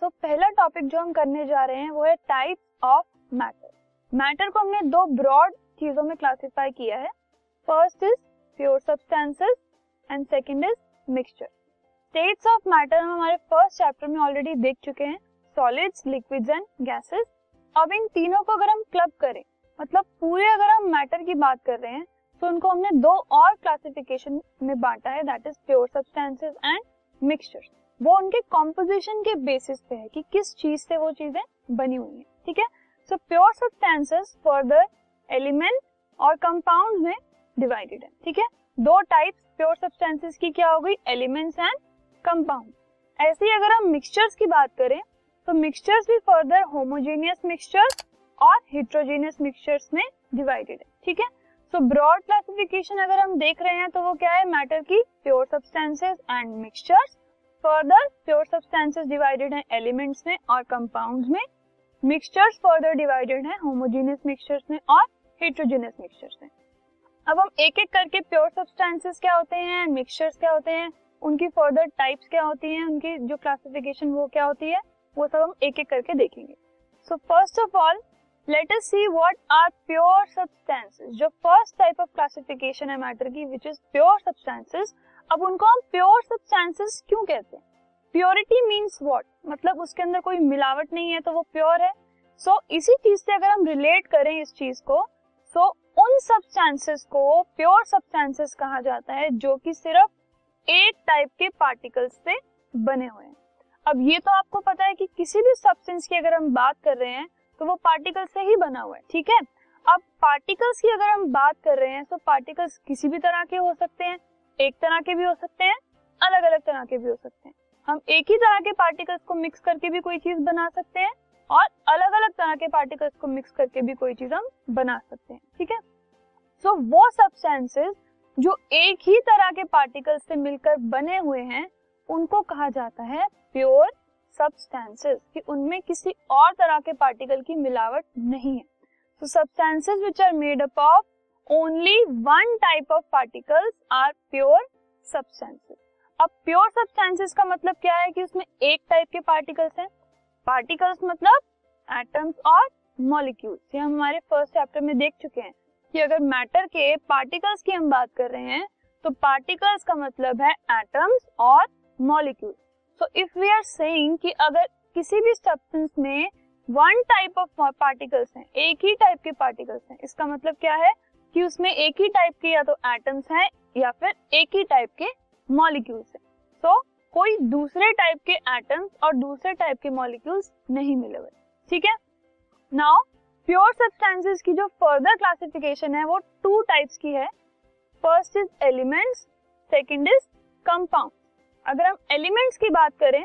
सो पहला टॉपिक जो हम करने जा रहे हैं वो है टाइप ऑफ़ मैटर मैटर को हमने दो ब्रॉड चीज़ों में क्लासिफाई किया है. First is pure substances and second is mixture states of matter हम हमारे फ़र्स्ट चैप्टर में ऑलरेडी देख चुके हैं. सॉलिड्स लिक्विड्स एंड गैसेस अब इन तीनों को अगर हम क्लब करें मतलब पूरे अगर हम मैटर की बात कर रहे हैं तो उनको हमने दो और क्लासिफिकेशन में बांटा है. That is pure substances and mixtures वो उनके कॉम्पोजिशन के बेसिस पे है कि किस चीज़ से वो चीज़ें बनी हुई है, ठीक है? So pure substances further element और कंपाउंड में डिवाइडेड है, ठीक है? दो टाइप्स प्योर सब्सटेंसेस की क्या हो गई? एलिमेंट्स एंड कंपाउंड ऐसे ही अगर हम मिक्सचर्स की बात करें तो मिक्सचर्स भी फर्दर होमोजेनियस मिक्सचर्स और हिट्रोजेनियस मिक्सचर्स में डिवाइडेड है, ठीक है? सो ब्रॉड क्लासिफिकेशन अगर हम देख रहे हैं तो वो क्या है? मैटर की pure substances and mixtures further pure substances divided है एलिमेंट्स में और कंपाउंड्स में. मिक्सचर्स फर्दर डिवाइडेड है होमोजेनियस मिक्सचर्स में और हेट्रोजेनियस मिक्सचर्स में. अब हम एक एक करके प्योर सब्सटेंसेस क्या होते हैं मिक्सचर्स क्या होते हैं, उनकी फर्दर टाइप्स क्या होती हैं, उनकी जो क्लासिफिकेशन वो क्या होती है, वो सब हम एक एक करके देखेंगे. So first of all let us see what are pure substances जो फ़र्स्ट टाइप ऑफ़ क्लासिफिकेशन है मैटर की विच इज़ प्योर सब्सटेंसेस अब उनको हम प्योर सब्सटेंसेस क्यों कहते हैं? प्योरिटी मीन्स व्हाट मतलब उसके अंदर कोई मिलावट नहीं है तो वो प्योर है। सो so, इसी चीज़ से अगर हम रिलेट करें इस चीज़ को सो so, उन सब्सटेंसेस को प्योर सब्सटेंसेस कहा जाता है जो कि सिर्फ़ एक टाइप के पार्टिकल्स से बने हुए हैं। अब ये तो आपको पता है कि किसी भी सब्सटेंस की अगर हम बात कर रहे हैं तो वो पार्टिकल से ही बना हुआ है ठीक है? अब पार्टिकल्स की अगर हम बात कर रहे हैं तो पार्टिकल्स किसी भी तरह के हो सकते हैं। एक तरह के भी हो सकते हैं अलग अलग तरह के भी हो सकते हैं। हम एक ही तरह के पार्टिकल्स को मिक्स करके भी कोई चीज़ बना सकते हैं और अलग अलग तरह के पार्टिकल्स को मिक्स करके भी कोई चीज़ हम बना सकते हैं ठीक है? सो so, वो सब्सटेंसेस जो एक ही तरह के पार्टिकल्स से मिलकर बने हुए हैं उनको कहा जाता है प्योर सब्सटेंसेस कि उनमें किसी और तरह के पार्टिकल की मिलावट नहीं है। So substances which are made up of only one type of particles are pure substances अब प्योर सब्सटेंसेस का मतलब क्या है कि उसमें एक टाइप के पार्टिकल्स हैं? पार्टिकल्स मतलब एटम्स और मॉलिक्यूल्स ये हम हमारे फ़र्स्ट चैप्टर में देख चुके हैं कि अगर मैटर के पार्टिकल्स की हम बात कर रहे हैं तो पार्टिकल्स का मतलब है एटम्स और molecules so if we are saying कि अगर किसी भी सब्सटेंस में वन टाइप ऑफ़ पार्टिकल्स हैं, एक ही टाइप के पार्टिकल्स हैं, इसका मतलब क्या है? कि उसमें एक ही टाइप के या तो एटम्स हैं या फिर एक ही टाइप के मॉलिक्यूल्स हैं। सो so, कोई दूसरे टाइप के एटम्स और दूसरे टाइप के मॉलिक्यूल्स नहीं मिले हुए। ठीक है? नाउ प्योर सब्सटेंसेस की जो फर्दर क्लासिफिकेशन है वो टू टाइप्स की है। First is elements second is compound अगर हम एलिमेंट्स की बात करें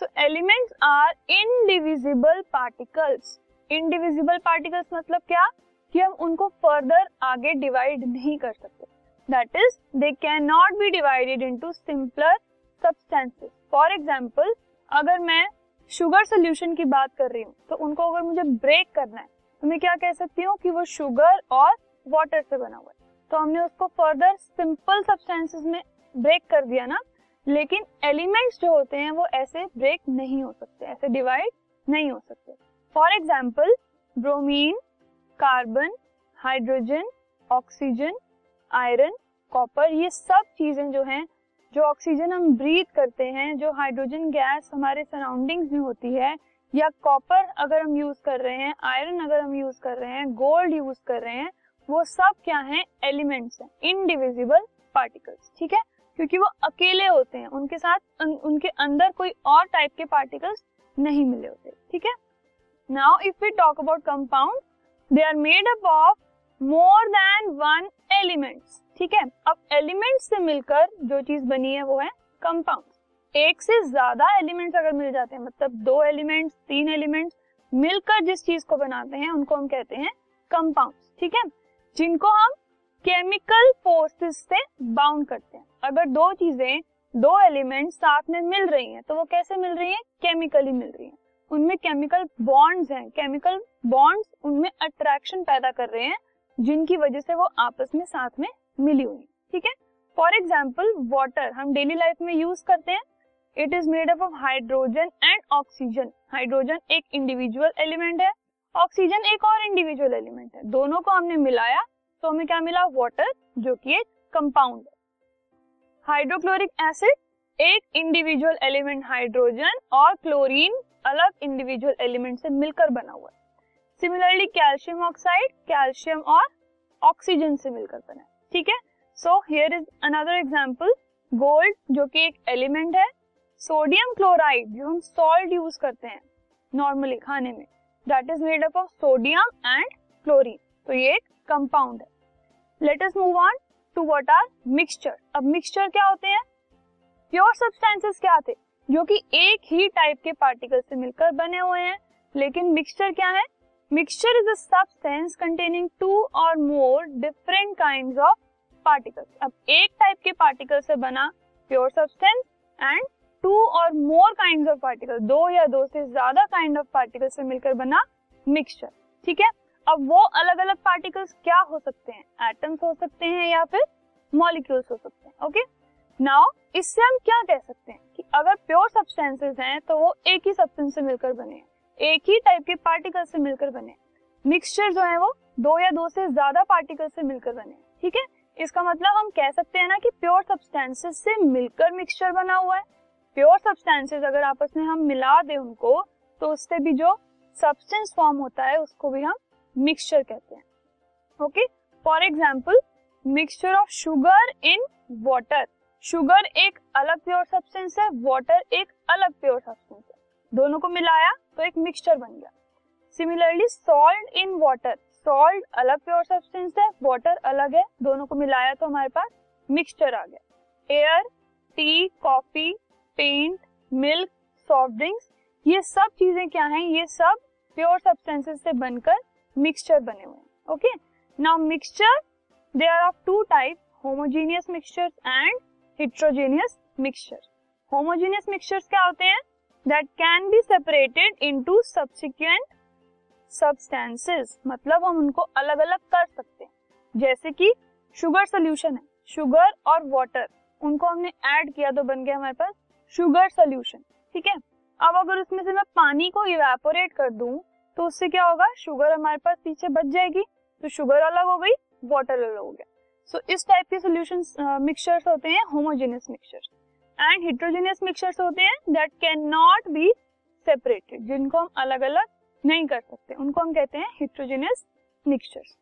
so elements are indivisible particles indivisible particles मतलब क्या? कि हम उनको फर्दर आगे डिवाइड नहीं कर सकते। That is they can not be divided into simpler substances for example अगर मैं शुगर सोल्यूशन की बात कर रही हूँ तो उनको अगर मुझे ब्रेक करना है तो मैं क्या कह सकती हूँ कि वो शुगर और वाटर से बना हुआ है। तो हमने उसको फर्दर सिंपल सब्सटेंसेस में ब्रेक कर दिया ना, लेकिन एलिमेंट्स जो होते हैं, वो ऐसे ब्रेक नहीं हो सकते, ऐसे डिवाइड नहीं हो सकते। For example bromine carbon hydrogen oxygen iron copper ये सब चीज़ें जो हैं जो ऑक्सीजन हम ब्रीथ करते हैं जो हाइड्रोजन गैस हमारे सराउंडिंग्स में होती है या कॉपर अगर हम यूज़ कर रहे हैं आयरन अगर हम यूज़ कर रहे हैं गोल्ड यूज़ कर रहे हैं वो सब क्या है? एलिमेंट्स हैं इनडिविजिबल पार्टिकल्स ठीक है? क्योंकि वो अकेले होते हैं उनके साथ उन, उनके अंदर कोई और टाइप के पार्टिकल्स नहीं मिले होते ठीक है? Now if we talk about compound they are made up of more than one elements ठीक है? अब एलिमेंट्स से मिलकर जो चीज़ बनी है वो है कंपाउंड एक से ज़्यादा एलिमेंट्स अगर मिल जाते हैं मतलब दो एलिमेंट्स तीन एलिमेंट्स मिलकर जिस चीज़ को बनाते हैं, उनको हम कहते हैं कंपाउंड ठीक है? जिनको हम केमिकल फोर्सेस से बाउंड करते हैं। अगर दो चीज़ें, दो एलिमेंट साथ में मिल रही हैं तो वो कैसे मिल रही हैं? केमिकली मिल रही हैं। उनमें केमिकल बॉन्ड्स हैं। केमिकल बॉन्ड्स उनमें अट्रैक्शन पैदा कर रहे हैं, जिनकी वजह से वो आपस में साथ में मिली हुई ठीक है? फॉर एग्ज़ाम्पल वाटर हम डेली लाइफ में यूज़ करते हैं। It is made up of hydrogen and oxygen hydrogen एक इंडिविजुअल एलिमेंट है। ऑक्सीजन एक और इंडिविजुअल एलिमेंट है। दोनों को हमने मिलाया तो हमें क्या मिला? वाटर जो कि एक कंपाउंड है। हाइड्रोक्लोरिक एसिड एक इंडिविजुअल एलिमेंट हाइड्रोजन और क्लोरीन अलग इंडिविजुअल एलिमेंट से मिलकर बना हुआ है। सिमिलरली कैल्शियम ऑक्साइड कैल्शियम और ऑक्सीजन से मिलकर बना है। ठीक है? So here is another example gold जो कि एक एलिमेंट है। सोडियम क्लोराइड जो हम सॉल्ट यूज़ करते हैं नॉर्मली खाने में। That is made up of sodium and chlorine तो ये एक कंपाउंड है। Let us move on to what are mixture अब मिक्सचर क्या होते हैं? प्योर सब्सटेंसेस क्या थे जो कि एक ही टाइप के पार्टिकल से मिलकर बने हुए हैं। लेकिन मिक्सचर क्या है? Mixture is a substance containing two or more different kind of particles अब एक टाइप के पार्टिकल से बना pure substance and to or more kind of particle दो या दो से ज़्यादा काइंड ऑफ़ पार्टिकल से मिलकर बना मिक्सचर ठीक है? अब वो अलग अलग पार्टिकल्स क्या हो सकते हैं? एटम्स हो सकते हैं या फिर मॉलिक्यूल्स हो सकते हैं। ओके नाउ इससे हम क्या कह सकते हैं? अगर प्योर सब्सटेंसेस हैं तो वो एक ही सब्सटेंस से मिलकर बने एक ही टाइप के पार्टिकल से मिलकर बने मिक्सचर जो है वो दो या दो से ज़्यादा पार्टिकल से मिलकर बने ठीक है? इसका मतलब हम कह सकते हैं ना कि प्योर सब्सटेंसेस से मिलकर मिक्सचर बना हुआ है। प्योर सब्सटेंसेस अगर आपस में हम मिला दे उनको तो उससे भी जो सब्सटेंस फॉर्म होता है, उसको भी हम मिक्सचर कहते हैं। Okay for example mixture of sugar in water sugar एक अलग प्योर सब्सटेंस है वाटर एक अलग प्योर सब्सटेंस है। दोनों को मिलाया तो एक मिक्सचर बन गया। Similarly salt in water salt अलग प्योर सब्सटेंस है वाटर अलग है। दोनों को मिलाया तो हमारे पास मिक्सचर आ गया। Air tea coffee paint milk soft drinks ये सब चीज़ें क्या हैं? ये सब प्योर सब्सटेंसेस से बनकर मिक्सचर बने हुए हैं। Okay now mixture they are of two type homogeneous mixtures and heterogeneous mixture homogeneous mixtures क्या होते हैं? That can be separated into subsequent substances मतलब हम उनको अलग अलग कर सकते हैं। जैसे कि शुगर सोल्यूशन है। शुगर और वाटर उनको हमने ऐड किया तो बन गया हमारे पास शुगर सोल्यूशन ठीक है? अब अगर उसमें से मैं पानी को इवेपोरेट कर दूँ तो उससे क्या होगा? शुगर हमारे पास पीछे बच जाएगी। तो शुगर अलग हो गई वाटर अलग हो गया। सो so, इस टाइप के सोल्यूशन मिक्सचर्स होते हैं homogeneous mixtures and heterogeneous mixtures होते हैं that can not be separated जिनको हम अलग अलग नहीं कर सकते. उनको हम कहते हैं heterogeneous mixtures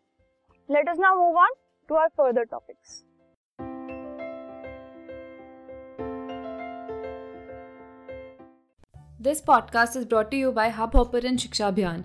let us now move on to our further topics this podcast is brought you by Hubhopper Shiksha Abhiyan